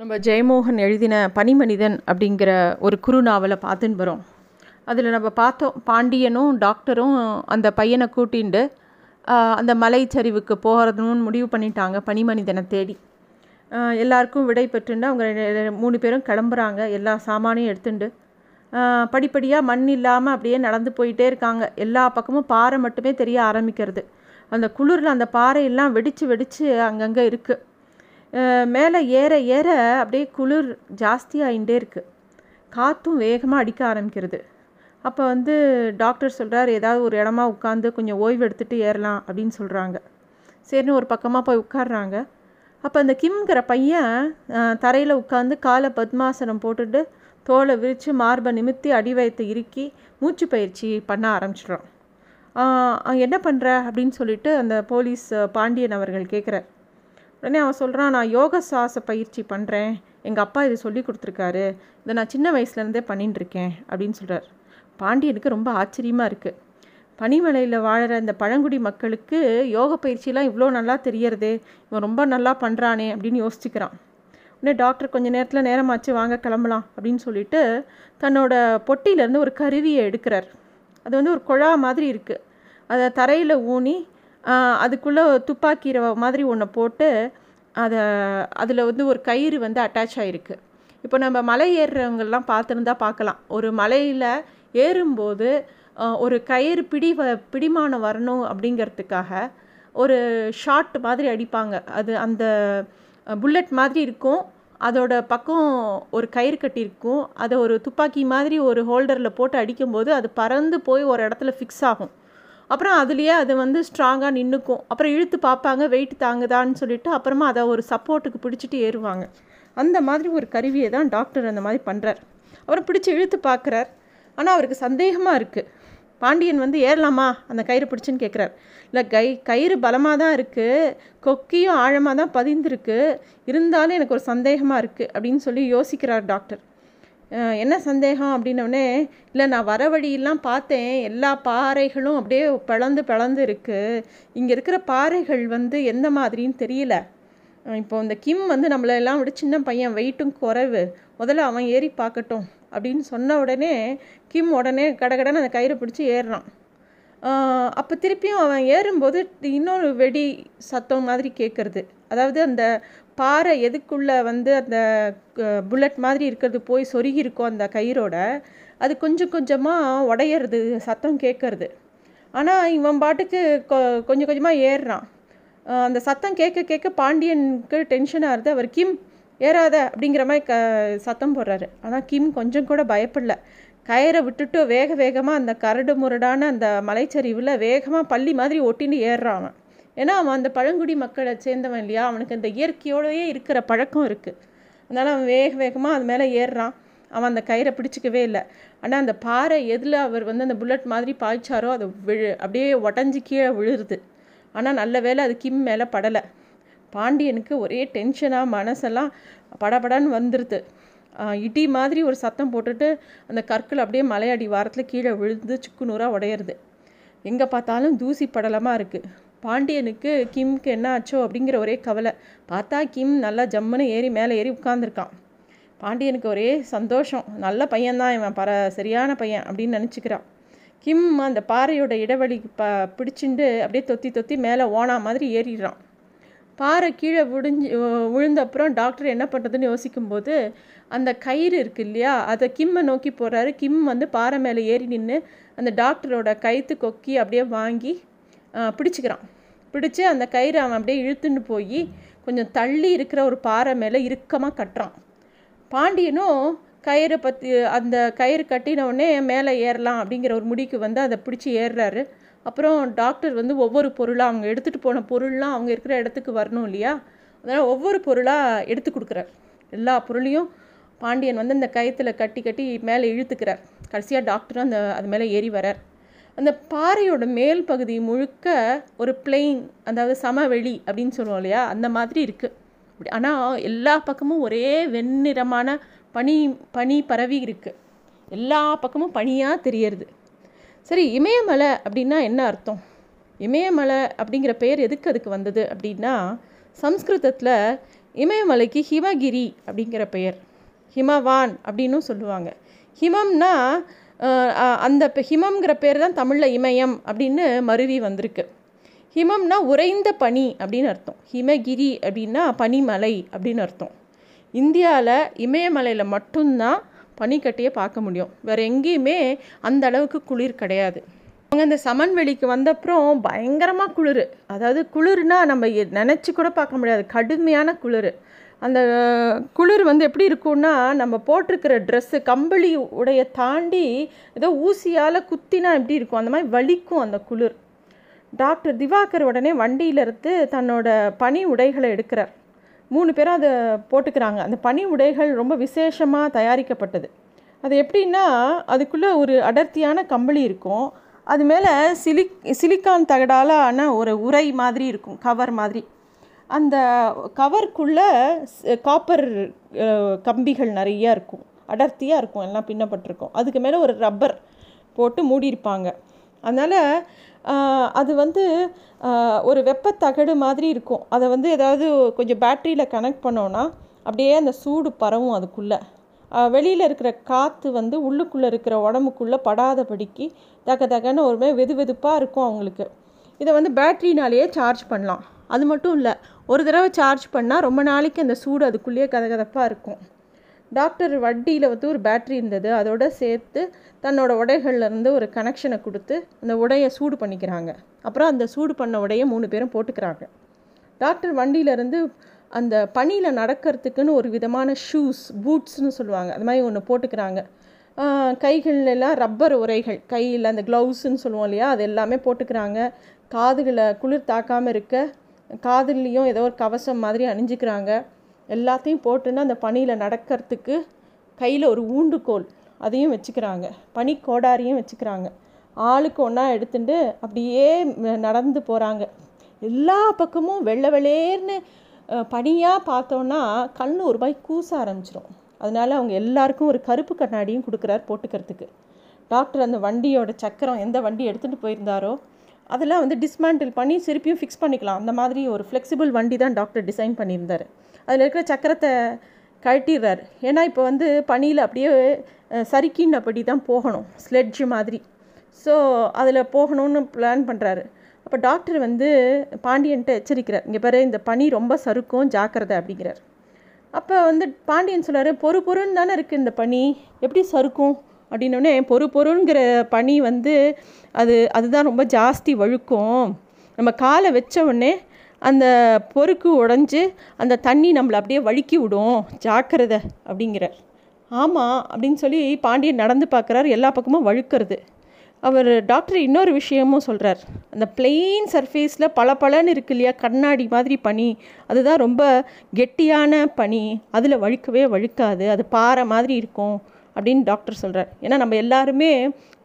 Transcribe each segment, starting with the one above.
நம்ம ஜெயமோகன் எழுதின பனிமனிதன் அப்படிங்கிற ஒரு குறு நாவலை பார்த்துன்னு வரோம். அதில் நம்ம பார்த்தோம் பாண்டியனும் டாக்டரும் அந்த பையனை கூட்டிண்டு அந்த மலைச்சரிவுக்கு போகிறதுன்னு முடிவு பண்ணிட்டாங்க பனிமனிதனை தேடி. எல்லாருக்கும் விடை பெற்றுண்டு அவங்க மூணு பேரும் கிளம்புறாங்க எல்லா சாமானையும் எடுத்துண்டு. படிப்படியாக மண் இல்லாமல் அப்படியே நடந்து போயிட்டே இருக்காங்க. எல்லா பக்கமும் பாறை மட்டுமே தெரிய ஆரம்பிக்கிறது. அந்த குளிரில் அந்த பாறையெல்லாம் வெடித்து வெடித்து அங்கங்கே இருக்குது மேலே ஏற ஏற அப்படியே குளிர் ஜாஸ்தியாகிட்டே இருக்குது காற்றும் வேகமாக அடிக்க ஆரம்பிக்கிறது. அப்போ வந்து டாக்டர் சொல்கிறார் ஏதாவது ஒரு இடமா உட்காந்து கொஞ்சம் ஓய்வு எடுத்துகிட்டு ஏறலாம் அப்படின்னு சொல்கிறாங்க சரின்னு ஒரு பக்கமாக போய் உட்காடுறாங்க அப்போ அந்த கிம்ங்கிற பையன் தரையில் உட்காந்து காலை பத்மாசனம் போட்டுட்டு தோலை விரித்து மார்பை நிமித்தி அடிவயத்தை இறுக்கி மூச்சு பயிற்சி பண்ண ஆரம்பிச்சிடுறான். என்ன பண்ணுற அப்படின்னு சொல்லிட்டு அந்த போலீஸ் பாண்டியன் அவர்கள் கேட்குறார் உடனே அவன் சொல்கிறான் நான் யோக சுவாச பயிற்சி பண்ணுறேன் எங்கள் அப்பா இது சொல்லி கொடுத்துருக்காரு. இதை நான் சின்ன வயசுலேருந்தே பண்ணிட்டுருக்கேன் அப்படின்னு சொல்கிறார் பாண்டியனுக்கு ரொம்ப ஆச்சரியமாக இருக்குது பனிமலையில் வாழுற இந்த பழங்குடி மக்களுக்கு யோக பயிற்சியெலாம் இவ்வளோ நல்லா தெரியறதே இவன் ரொம்ப நல்லா பண்ணுறானே அப்படின்னு யோசிச்சுக்கிறான். உடனே டாக்டர் கொஞ்சம் நேரத்தில் நேரமாச்சு வாங்க கிளம்பலாம் அப்படின்னு சொல்லிட்டு தன்னோட பொட்டியிலேருந்து ஒரு கருவியை எடுக்கிறார். அது வந்து ஒரு குழா மாதிரி இருக்குது அதை தரையில் ஊனி அதுக்குள்ளே துப்பாக்கி ரவை மாதிரி ஒன்று போட்டு அதை அதில் வந்து ஒரு கயிறு வந்து அட்டாச் ஆகிருக்கு இப்போ நம்ம மலை ஏறுறவங்கெல்லாம் பார்த்துருந்தா பார்க்கலாம். ஒரு மலையில் ஏறும்போது ஒரு கயிறு பிடி வ- பிடிமானம் வரணும் அப்படிங்கிறதுக்காக ஒரு ஷாட் மாதிரி அடிப்பாங்க. அது அந்த புல்லட் மாதிரி இருக்கும். அதோட பக்கம் ஒரு கயிறு கட்டியிருக்கும் அதை ஒரு துப்பாக்கி மாதிரி ஒரு ஹோல்டரில் போட்டு அடிக்கும்போது அது பறந்து போய் ஒரு இடத்துல ஃபிக்ஸ் ஆகும். அப்புறம் அதுலேயே அது வந்து ஸ்ட்ராங்காக நின்றுக்கும் அப்புறம் இழுத்து பார்ப்பாங்க வெயிட் தாங்குதான்னு சொல்லிட்டு அப்புறமா அதை ஒரு சப்போர்ட்டுக்கு பிடிச்சிட்டு ஏறுவாங்க. அந்த மாதிரி ஒரு கருவியை தான் டாக்டர் அந்த மாதிரி பண்ணுறார் அப்புறம் பிடிச்சி இழுத்து பார்க்குறார். ஆனால் அவருக்கு சந்தேகமாக இருக்குது பாண்டியன் வந்து ஏறலாமா? அந்த கயிறு பிடிச்சின்னு கேட்குறார் இல்லை கை கயிறு பலமாக தான் இருக்குது கொக்கியும் ஆழமாக தான் பதிந்திருக்கு. இருந்தாலும் எனக்கு ஒரு சந்தேகமாக இருக்குது அப்படின்னு சொல்லி யோசிக்கிறார் டாக்டர் என்ன சந்தேகம் அப்படின்னோடனே இல்லை நான் வர வழியெல்லாம் பார்த்தேன். எல்லா பாறைகளும் அப்படியே பிளந்து பிளந்து இருக்குது இங்கே இருக்கிற பாறைகள் வந்து எந்த மாதிரின்னு தெரியல. இப்போ இந்த கிம் வந்து நம்மளெல்லாம் விட சின்ன பையன். வெயிட்டும் குறைவு. முதல்ல அவன் ஏறி பார்க்கட்டும். அப்படின்னு சொன்ன உடனே கிம் உடனே கடகடன்னு அந்த கயிறை பிடிச்சி ஏறுறான். அப்போ திருப்பியும் அவன் ஏறும்போது இன்னொரு வெடி சத்தம் மாதிரி கேட்குறது அதாவது அந்த பாறை எதுக்குள்ளே வந்து அந்த புல்லட் மாதிரி இருக்கிறது போய் சொருகி இருக்கும் அந்த கயிறோட அது கொஞ்சம் கொஞ்சமாக உடையிறது சத்தம் கேட்கறது ஆனால் இவன் பாட்டுக்கு கொ கொஞ்சம் கொஞ்சமாக ஏறுறான். அந்த சத்தம் கேட்க கேட்க பாண்டியனுக்கு டென்ஷன் ஆகுது அவர் கிம் ஏறாத அப்படிங்கிற மாதிரி க சத்தம் போடுறாரு. ஆனால் கிம் கொஞ்சம் கூட பயப்படல. கயிறை விட்டுட்டு வேக வேகமாக அந்த கரடு முரடான அந்த மலைச்சரிவில் வேகமாக பள்ளி மாதிரி ஒட்டின்னு ஏறுறான் அவன். ஏன்னா அவன் அந்த பழங்குடி மக்களை சேர்ந்தவன் இல்லையா? அவனுக்கு அந்த இயற்கையோடயே இருக்கிற பழக்கம் இருக்குது அதனால் அவன் வேக வேகமாக அது மேலே ஏறுறான். அவன் அந்த கயிறை பிடிச்சிக்கவே இல்லை. ஆனால் அந்த பாறை எதில் அவர் வந்து அந்த புல்லட் மாதிரி பாய்ச்சாரோ அது விழு அப்படியே உடஞ்சி கீழே விழுருது. ஆனால் நல்ல வேளை அது கிம் மேலே படலை. பாண்டியனுக்கு ஒரே டென்ஷனாக மனசெல்லாம் படபடன்னு வந்துடுது இடி மாதிரி ஒரு சத்தம் போட்டுட்டு அந்த கற்கள் அப்படியே மலையடி வாரத்தில் கீழே விழுந்து சுக்குநூறாக உடையிறது. எங்கே பார்த்தாலும் தூசி படலமாக இருக்குது பாண்டியனுக்கு கிம்க்கு என்ன ஆச்சோ அப்படிங்கிற ஒரே கவலை. பார்த்தா கிம் நல்லா ஜம்முன்னு ஏறி மேலே ஏறி உட்காந்துருக்கான் பாண்டியனுக்கு ஒரே சந்தோஷம். நல்ல பையன்தான் இவன் பர சரியான பையன் அப்படின்னு நினச்சிக்கிறான். கிம் அந்த பாறையோட இடைவெளி ப பிடிச்சிண்டு அப்படியே தொத்தி தொத்தி மேலே ஓனா மாதிரி ஏறிடுறான். பாறை கீழே விடிஞ்சு விழுந்தப்புறம் டாக்டர் என்ன பண்ணுறதுன்னு யோசிக்கும்போது அந்த கயிறு இருக்கு இல்லையா அதை கிம்மை நோக்கி போகிறாரு கிம் வந்து பாறை மேலே ஏறி நின்று அந்த டாக்டரோட கயிற்று கொக்கி அப்படியே வாங்கி பிடிச்சிக்கிறான். பிடிச்சி அந்த கயிறு அவன் அப்படியே இழுத்துன்னு போய் கொஞ்சம் தள்ளி இருக்கிற ஒரு பாறை மேலே இறுக்கமாக கட்டுறான். பாண்டியனும் கயிறை பற்றி அந்த கயிறு கட்டின உடனே மேலே ஏறலாம் அப்படிங்கிற ஒரு முடிக்கு வந்து அதை பிடிச்சி ஏறுறாரு. அப்புறம் டாக்டர் வந்து ஒவ்வொரு பொருளாக அவங்க எடுத்துகிட்டு போன பொருள்லாம் அவங்க இருக்கிற இடத்துக்கு வரணும் இல்லையா? அதனால் ஒவ்வொரு பொருளாக எடுத்து கொடுக்குறார். எல்லா பொருளையும் பாண்டியன் வந்து அந்த கயத்தில் கட்டி கட்டி மேலே இழுத்துக்கிறார். கடைசியாக டாக்டரும் அந்த அது மேலே ஏறி வரார். அந்த பாறையோட மேல் பகுதி முழுக்க ஒரு பிளெயின் அதாவது சமவெளி அப்படின்னு சொல்லுவோம் இல்லையா? அந்த மாதிரி இருக்குது ஆனால் எல்லா பக்கமும் ஒரே வெண்ணிறமான பனி பனி பரவி இருக்குது எல்லா பக்கமும் பனியாக தெரியறது. சரி இமயமலை அப்படின்னா என்ன அர்த்தம்? இமயமலை அப்படிங்கிற பெயர் எதுக்கு அதுக்கு வந்தது அப்படின்னா சம்ஸ்கிருதத்தில் இமயமலைக்கு ஹிமகிரி அப்படிங்கிற பெயர். ஹிமவான் அப்படின்னும் சொல்லுவாங்க. ஹிமம்னா அந்த ஹிமம்ங்கிற பேர் தான் தமிழில் இமயம் அப்படின்னு மருவி வந்திருக்கு. ஹிமம்னா உறைந்த பனி அப்படின்னு அர்த்தம். ஹிமகிரி அப்படின்னா பனிமலை அப்படின்னு அர்த்தம். இந்தியாவில் இமயமலையில் மட்டும்தான் பனிக்கட்டியை பார்க்க முடியும். வேறு எங்கேயுமே அந்த அளவுக்கு குளிர் கிடையாது. அவங்க இந்த சமன்வெளிக்கு வந்தப்புறம் பயங்கரமாக குளிர். அதாவது குளிர்னா நம்ம நினச்சி கூட பார்க்க முடியாது. கடுமையான குளிர். அந்த குளிர் வந்து எப்படி இருக்கும்னா நம்ம போட்டிருக்கிற ட்ரெஸ்ஸு கம்பளி உடைய தாண்டி ஏதோ ஊசியால் குத்தினா எப்படி இருக்கும்? அந்த மாதிரி வலிக்கும் அந்த குளிர். டாக்டர் திவாகர் உடனே வண்டியிலிருந்து தன்னோட பனி உடைகளை எடுக்கிறார். மூணு பேரும் அதை போட்டுக்கிறாங்க. அந்த பனி உடைகள் ரொம்ப விசேஷமாக தயாரிக்கப்பட்டது. அது எப்படின்னா அதுக்குள்ளே ஒரு அடர்த்தியான கம்பளி இருக்கும். அது மேலே சிலிக் சிலிக்கான் தகடால் ஆன ஒரு உரை மாதிரி இருக்கும் கவர் மாதிரி. அந்த கவருக்குள்ளே காப்பர் கம்பிகள் நிறையா இருக்கும். அடர்த்தியாக இருக்கும் எல்லாம் பின்னப்பட்டிருக்கும். அதுக்கு மேலே ஒரு ரப்பர் போட்டு மூடியிருப்பாங்க. அதனால் அது வந்து ஒரு வெப்பத்தகடு மாதிரி இருக்கும். அதை வந்து ஏதாவது கொஞ்சம் பேட்டரியில் கனெக்ட் பண்ணோன்னா அப்படியே அந்த சூடு பரவும் அதுக்குள்ளே. வெளியில் இருக்கிற காற்று வந்து உள்ளுக்குள்ளே இருக்கிற உடம்புக்குள்ளே படாதபடிக்கு தக தகன்னு ஒரு வெது வெதுப்பாக இருக்கும் அவங்களுக்கு. இதை வந்து பேட்ரினாலேயே சார்ஜ் பண்ணலாம். அது மட்டும் இல்லை ஒரு தடவை சார்ஜ் பண்ணால் ரொம்ப நாளைக்கு அந்த சூடு அதுக்குள்ளேயே கதகதப்பாக இருக்கும். டாக்டர் வட்டியில் வந்து ஒரு பேட்ரி இருந்தது. அதோட சேர்த்து தன்னோட உடைகள்லேருந்து ஒரு கனெக்ஷனை கொடுத்து அந்த உடையை சூடு பண்ணிக்கிறாங்க. அப்புறம் அந்த சூடு பண்ண உடையை மூணு பேரும் போட்டுக்கிறாங்க. டாக்டர் வண்டியிலேருந்து அந்த பனியில் நடக்கிறதுக்குன்னு ஒரு விதமான ஷூஸ் பூட்ஸ்னு சொல்லுவாங்க. அது மாதிரி ஒன்று போட்டுக்கிறாங்க. கைகள்லாம் ரப்பர் உரைகள் கையில் அந்த க்ளவுஸுன்னு சொல்லுவோம் இல்லையா? அது எல்லாமே போட்டுக்கிறாங்க. காதுகளை குளிர் தாக்காமல் இருக்க காதுலேயும் ஏதோ ஒரு கவசம் மாதிரி அணிஞ்சிக்கிறாங்க. எல்லாத்தையும் போட்டுன்னு அந்த பனியில் நடக்கிறதுக்கு கையில் ஒரு ஊண்டுகோல் அதையும் வச்சுக்கிறாங்க. பனி கோடாரியும் வச்சுக்கிறாங்க. ஆளுக்கு ஒன்றா எடுத்துட்டு அப்படியே நடந்து போகிறாங்க எல்லா பக்கமும் வெள்ளை வெளேர்னு பனியாக பார்த்தோன்னா கண் ஒரு பாய் கூச ஆரம்பிச்சிடும் அதனால அவங்க எல்லாருக்கும் ஒரு கருப்பு கண்ணாடியும் கொடுக்குறாரு போட்டுக்கிறதுக்கு. டாக்டர் அந்த வண்டியோட சக்கரம் எந்த வண்டி எடுத்துகிட்டு போயிருந்தாரோ அதெல்லாம் வந்து டிஸ்மேண்டில் பண்ணி திருப்பியும் ஃபிக்ஸ் பண்ணிக்கலாம். அந்த மாதிரி ஒரு ஃப்ளெக்சிபிள் வண்டி தான் டாக்டர் டிசைன் பண்ணியிருந்தார். அதில் இருக்கிற சக்கரத்தை கழட்டிடுறாரு. ஏன்னா இப்போ வந்து பனியில் அப்படியே சறுக்கின்னபடி தான் போகணும். ஸ்லெட்ஜு மாதிரி. ஸோ அதில் போகணும்னு பிளான் பண்ணுறாரு அப்போ டாக்டர் வந்து பாண்டியன்ட்ட எச்சரிக்கிறார். இங்கே பாரு இந்த பனி ரொம்ப சறுக்கும் ஜாக்கிரதை அப்படிங்கிறார். அப்போ வந்து பாண்டியன் சொல்கிறார் பொறு பொருன்னு தானே இருக்குது இந்த பனி. எப்படி சறுக்கும்? அப்படின்னோடனே பொறு பொருங்கிற பனி வந்து அது அதுதான் ரொம்ப ஜாஸ்தி வழுக்கும். நம்ம காலை வச்ச உடனே அந்த பொறுக்கு உடஞ்சி அந்த தண்ணி நம்மளை அப்படியே வழுக்கி விடும். ஜாக்கிரதை அப்படிங்கிறார் ஆமாம் அப்படின்னு சொல்லி பாண்டியன் நடந்து பார்க்குறாரு. எல்லா பக்கமும் வழுக்கிறது. அவர் டாக்டர் இன்னொரு விஷயமும் சொல்கிறார் அந்த பிளெயின் சர்ஃபேஸில் பல பலன்னு இருக்கு இல்லையா கண்ணாடி மாதிரி பனி. அதுதான் ரொம்ப கெட்டியான பனி. அதில் வழுக்கவே வழுக்காது. அது பாறை மாதிரி இருக்கும். அப்படின்னு டாக்டர் சொல்கிறார் ஏன்னா நம்ம எல்லாருமே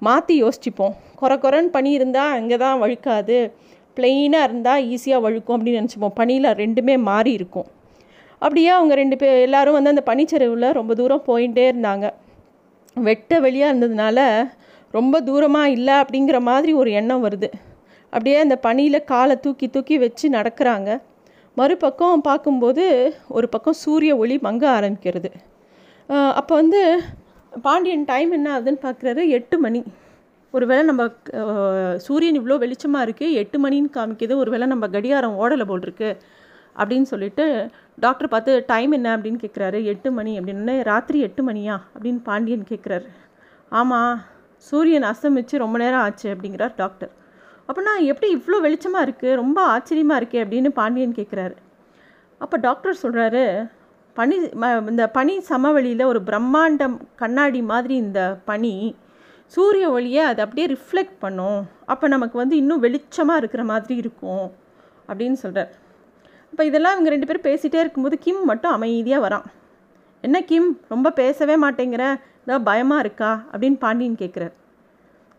மாற்றி யோசிச்சுப்போம். குறை குறைன்னு பனி இருந்தால் அங்கே தான் வழுக்காது. பிளெயினாக இருந்தால் ஈஸியாக வழுக்கும் அப்படின்னு நினச்சிப்போம். பனியில் ரெண்டுமே மாறி இருக்கும். அப்படியே அவங்க ரெண்டு பேர் எல்லோரும் வந்து அந்த பனிச்சரிவில் ரொம்ப தூரம் போயிட்டே இருந்தாங்க. வெட்ட வெளியாக இருந்ததுனால ரொம்ப தூரமாக இல்லை அப்படிங்கிற மாதிரி ஒரு எண்ணம் வருது. அப்படியே அந்த பனியில் காலை தூக்கி தூக்கி வச்சு நடக்கிறாங்க. மறுபக்கம் பார்க்கும்போது ஒரு பக்கம் சூரிய ஒளி மங்க ஆரம்பிக்கிறது. அப்போ வந்து பாண்டியன் டைம் என்ன ஆகுதுன்னு பார்க்குறாரு? எட்டு மணி. ஒருவேளை நம்ம சூரியன் இவ்வளோ வெளிச்சமாக இருக்குது எட்டு மணின்னு காமிக்கிது ஒருவேளை நம்ம கடிகாரம் ஓடலை போல் இருக்கு அப்படின்னு சொல்லிட்டு டாக்டர் பார்த்து டைம் என்ன? அப்படின்னு கேட்குறாரு எட்டு மணி அப்படின்னு. ராத்திரி எட்டு மணியா? அப்படின்னு பாண்டியன் கேட்குறாரு ஆமாம் சூரியன் அஸ்தமிச்சு ரொம்ப நேரம் ஆச்சு அப்படிங்கிறார் டாக்டர் அப்படின்னா எப்படி இவ்வளோ வெளிச்சமாக இருக்குது ரொம்ப ஆச்சரியமாக இருக்கே அப்படின்னு பாண்டியன் கேட்குறாரு அப்போ டாக்டர் சொல்கிறாரு பனி இந்த பனி சமவெளியில் ஒரு பிரம்மாண்டம் கண்ணாடி மாதிரி இந்த பனி சூரிய ஒளியை அதை அப்படியே ரிஃப்ளெக்ட் பண்ணும். அப்போ நமக்கு வந்து இன்னும் வெளிச்சமாக இருக்கிற மாதிரி இருக்கும் அப்படின்னு சொல்கிறார் அப்போ இதெல்லாம் இவங்க ரெண்டு பேரும் பேசிகிட்டே இருக்கும்போது கிம் மட்டும் அமைதியாக வரான். என்ன கிம்? ரொம்ப பேசவே மாட்டேங்கிற? ஏதாவது பயமாக இருக்கா? அப்படின்னு பாண்டியன் கேட்குறார்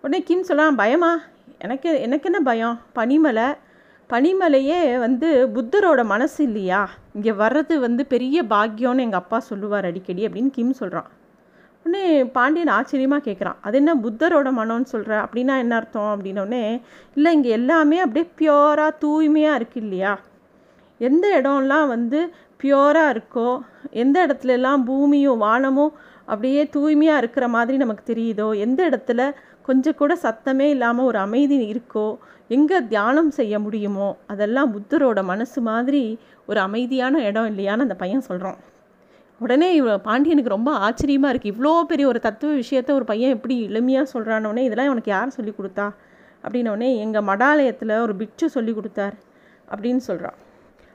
உடனே கிம் சொல்லலாம் பயமா? எனக்கு எனக்கு என்ன பயம்? பனிமலை பனிமலையே வந்து புத்தரோட மனசு இல்லையா? இங்கே வர்றது வந்து பெரிய பாக்கியம்னு எங்கள் அப்பா சொல்லுவார் அடிக்கடி அப்படின்னு கிம் சொல்கிறான் உடனே பாண்டியன் ஆச்சரியமாக கேட்குறான் அது என்ன புத்தரோட மனம்னு சொல்கிற அப்படின்னா என்ன அர்த்தம்? அப்படின்னோடனே இல்லை இங்கே எல்லாமே அப்படியே பியோராக தூய்மையாக இருக்குது இல்லையா? எந்த இடம்லாம் வந்து பியோராக இருக்கோ எந்த இடத்துலலாம் பூமியும் வானமும் அப்படியே தூய்மையாக இருக்கிற மாதிரி நமக்கு தெரியுதோ எந்த இடத்துல கொஞ்சம் கூட சத்தமே இல்லாமல் ஒரு அமைதி இருக்கோ? எங்கே தியானம் செய்ய முடியுமோ? அதெல்லாம் புத்தரோட மனசு மாதிரி ஒரு அமைதியான இடம் இல்லையான்னு அந்த பையன் சொல்கிறான் உடனே இவ பாண்டியனுக்கு ரொம்ப ஆச்சரியமாக இருக்குது இவ்வளோ பெரிய ஒரு தத்துவ விஷயத்த ஒரு பையன் எப்படி எளிமையாக சொல்கிறானோடனே இதெல்லாம் உனக்கு யார் சொல்லி கொடுத்தா? அப்படின்னோடனே எங்கள் மடாலயத்தில் ஒரு பிட்சு சொல்லி கொடுத்தார். அப்படின்னு சொல்கிறான்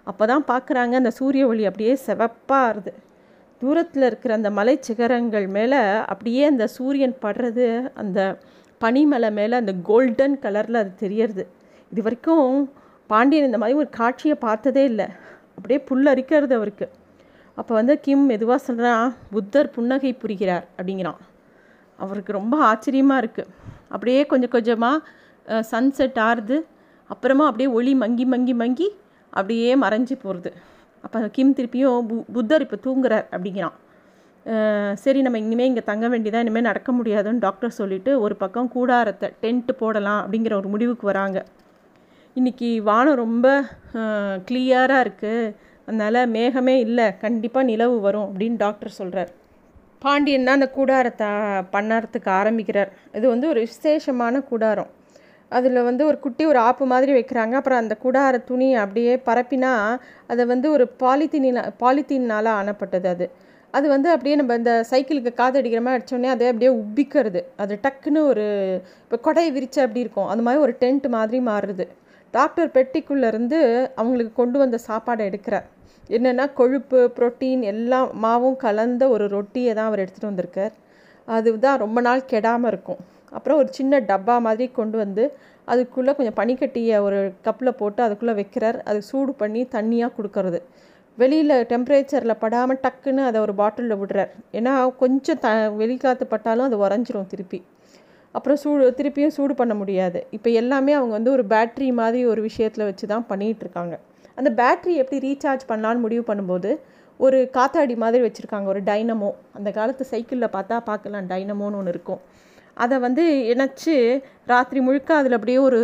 அப்போ தான் பார்க்குறாங்க அந்த சூரிய ஒளி அப்படியே செவப்பாக இருது. தூரத்தில் இருக்கிற அந்த மலை சிகரங்கள் மேலே அப்படியே அந்த சூரியன் படுறது அந்த பனிமலை மேலே அந்த கோல்டன் கலரில் அது தெரியறது. இது வரைக்கும் பாண்டியன் இந்த மாதிரி ஒரு காட்சியை பார்த்ததே இல்லை. அப்படியே புல்லரிக்கிறது அவருக்கு. அப்போ வந்து கிம் எதுவாக சொல்கிறான் புத்தர் புன்னகை புரிகிறார் அப்படிங்கிறான். அவருக்கு ரொம்ப ஆச்சரியமாக இருக்குது அப்படியே கொஞ்சம் கொஞ்சமாக சன்செட் ஆறுது. அப்புறமா அப்படியே ஒளி மங்கி மங்கி மங்கி அப்படியே மறைஞ்சு போகிறது அப்போ கிம் திருப்பியும் பு புத்தர் இப்போ தூங்குறார் அப்படிங்கிறான் சரி நம்ம இனிமேல் இங்கே தங்க வேண்டியதாக இனிமேல் நடக்க முடியாதுன்னு டாக்டர் சொல்லிவிட்டு ஒரு பக்கம் கூடாரத்தை டென்ட் போடலாம் அப்படிங்கிற ஒரு முடிவுக்கு வராங்க. இன்றைக்கி வானம் ரொம்ப கிளியராக இருக்குது அதனால் மேகமே இல்லை கண்டிப்பாக நிலவு வரும் அப்படின்னு டாக்டர் சொல்கிறார் பாண்டியன் தான் அந்த கூடாரத்தை பண்ணறதுக்கு ஆரம்பிக்கிறார். இது வந்து ஒரு விசேஷமான கூடாரம். அதில் வந்து ஒரு குட்டி ஒரு ஆப்பு மாதிரி வைக்கிறாங்க. அப்புறம் அந்த குடார துணி அப்படியே பரப்பினா அதை வந்து ஒரு பாலித்தீனில் பாலித்தீனால் ஆனப்பட்டது அது. அது வந்து அப்படியே நம்ம இந்த சைக்கிளுக்கு காதடிக்கிற மாதிரி அடித்தோடனே அதை அப்படியே உப்பிக்கிறது. அது டக்குன்னு ஒரு இப்போ கொடையை விரிச்சு அப்படி இருக்கும்? அந்த மாதிரி ஒரு டென்ட் மாதிரி மாறுது டாக்டர் பெட்டிக்குள்ளேருந்து அவங்களுக்கு கொண்டு வந்த சாப்பாடை எடுக்கிறார் என்னென்னா கொழுப்பு ப்ரோட்டீன் எல்லாம் மாவும் கலந்த ஒரு ரொட்டியை தான் அவர் எடுத்துகிட்டு வந்திருக்கார். அதுதான் ரொம்ப நாள் கெடாமல் இருக்கும். அப்புறம் ஒரு சின்ன டப்பா மாதிரி கொண்டு வந்து அதுக்குள்ளே கொஞ்சம் பனிக்கட்டியை ஒரு கப்பில் போட்டு அதுக்குள்ளே வைக்கிறார். அது சூடு பண்ணி தண்ணியாக கொடுக்கறது. வெளியில் டெம்பரேச்சரில் படாமல் டக்குன்னு அதை ஒரு பாட்டிலில் விடுறார். ஏன்னா கொஞ்சம் த வெளிக்காத்து பட்டாலும் அது உறைஞ்சிரும் திருப்பி. அப்புறம் சூடு திருப்பியும் சூடு பண்ண முடியாது. இப்போ எல்லாமே அவங்க வந்து ஒரு பேட்ரி மாதிரி ஒரு விஷயத்தில் வச்சு தான் பண்ணிகிட்ருக்காங்க அந்த பேட்ரி எப்படி ரீசார்ஜ் பண்ணலான்னு முடிவு பண்ணும்போது ஒரு காத்தாடி மாதிரி வச்சுருக்காங்க. ஒரு டைனமோ அந்த காலத்து சைக்கிளில் பார்த்தா பார்க்கலாம். டைனமோன்னு ஒன்று இருக்கும். அதை வந்து இணைச்சி ராத்திரி முழுக்க அதில் அப்படியே ஒரு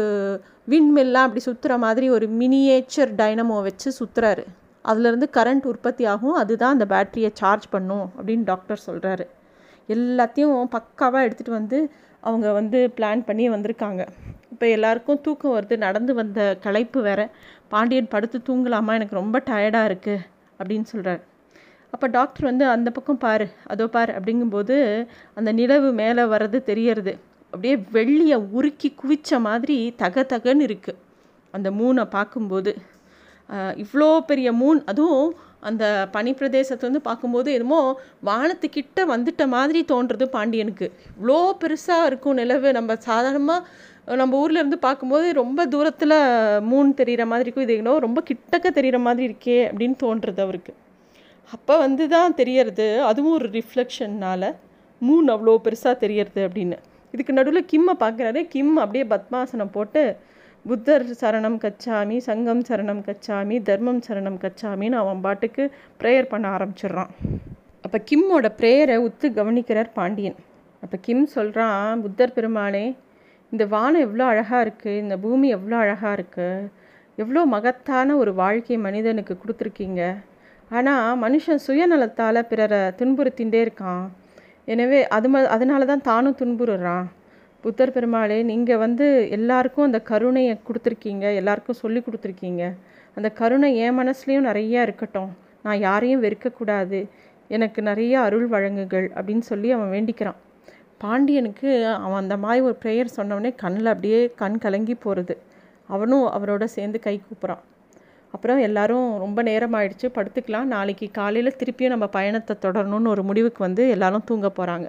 விண்மெல்லாம் அப்படி சுற்றுற மாதிரி ஒரு மினியேச்சர் டைனமோ வச்சு சுற்றுறாரு அதுலேருந்து கரண்ட் உற்பத்தி ஆகும். அதுதான் அந்த பேட்டரியை சார்ஜ் பண்ணும் அப்படின்னு டாக்டர் சொல்கிறாரு எல்லாத்தையும் பக்காவாக எடுத்துகிட்டு வந்து அவங்க வந்து பிளான் பண்ணி வந்திருக்காங்க. இப்போ எல்லாருக்கும் தூக்கம் வருது. நடந்து வந்த களைப்பு வேற. பாண்டியன் படுத்து தூங்கலாமா? எனக்கு ரொம்ப டயர்டாக இருக்குது அப்படின்னு சொல்கிறார் அப்போ டாக்டர் வந்து அந்த பக்கம் பாரு அதோ பார் அப்படிங்கும்போது அந்த நிலவு மேலே வர்றது தெரியறது. அப்படியே வெள்ளியை உருக்கி குவிச்ச மாதிரி தக தகன்னு இருக்குது அந்த மூனை பார்க்கும்போது. இவ்வளோ பெரிய மூன் அதுவும் அந்த பனி பிரதேசத்தை வந்து பார்க்கும்போது என்னமோ வானத்துக்கிட்ட வந்துட்ட மாதிரி தோன்றது பாண்டியனுக்கு. இவ்வளோ பெருசாக இருக்கும் நிலவு. நம்ம சாதாரணமாக நம்ம ஊரில் இருந்து பார்க்கும்போது ரொம்ப தூரத்தில் மூன் தெரிகிற மாதிரி இருக்கும். இது என்னோ ரொம்ப கிட்டக்க தெரிகிற மாதிரி இருக்கே அப்படின்னு தோன்றுறது அவருக்கு. அப்போ வந்து தான் தெரியறது. அதுவும் ஒரு ரிஃப்ளெக்ஷன்னால் மூன் அவ்வளோ பெருசாக தெரியறது அப்படின்னு. இதுக்கு நடுவில் கிம்மை பார்க்குறாரு கிம் அப்படியே பத்மாசனம் போட்டு புத்தர் சரணம் கச்சாமி சங்கம் சரணம் கச்சாமி தர்மம் சரணம் கச்சாமின்னு அவன் பாட்டுக்கு ப்ரேயர் பண்ண ஆரம்பிச்சிடுறான். அப்போ கிம்மோட ப்ரேயரை உத்து கவனிக்கிறார் பாண்டியன். அப்போ கிம் சொல்கிறான் புத்தர் பெருமானே இந்த வானம் எவ்வளோ அழகாக இருக்குது இந்த பூமி எவ்வளோ அழகாக இருக்குது எவ்வளோ மகத்தான ஒரு வாழ்க்கை மனிதனுக்கு கொடுத்துருக்கீங்க. ஆனால் மனுஷன் சுயநலத்தால் பிறரை துன்புறுத்தின்றே இருக்கான். எனவே அது ம அதனால தான் தானும் துன்புறுறான். புத்தர் பெருமாளே நீங்கள் வந்து எல்லாருக்கும் அந்த கருணையை கொடுத்துருக்கீங்க எல்லாருக்கும் சொல்லி கொடுத்துருக்கீங்க. அந்த கருணை என் மனசுலேயும் நிறையா இருக்கட்டும். நான் யாரையும் வெறுக்கக்கூடாது எனக்கு நிறைய அருள் வழங்குகள் அப்படின்னு சொல்லி அவன் வேண்டிக்கிறான். பாண்டியனுக்கு அவன் அந்த மாதிரி ஒரு ப்ரேயர் சொன்னவொடனே கண்ணில் அப்படியே கண் கலங்கி போகிறது அவனும் அவரோட சேர்ந்து கை கூப்பிட்றான் அப்புறம் எல்லாரும் ரொம்ப நேரம் ஆயிடுச்சு படுத்துக்கலாம். நாளைக்கு காலையில் திருப்பியும் நம்ம பயணத்தை தொடரணும்னு ஒரு முடிவுக்கு வந்து எல்லாரும் தூங்க போகிறாங்க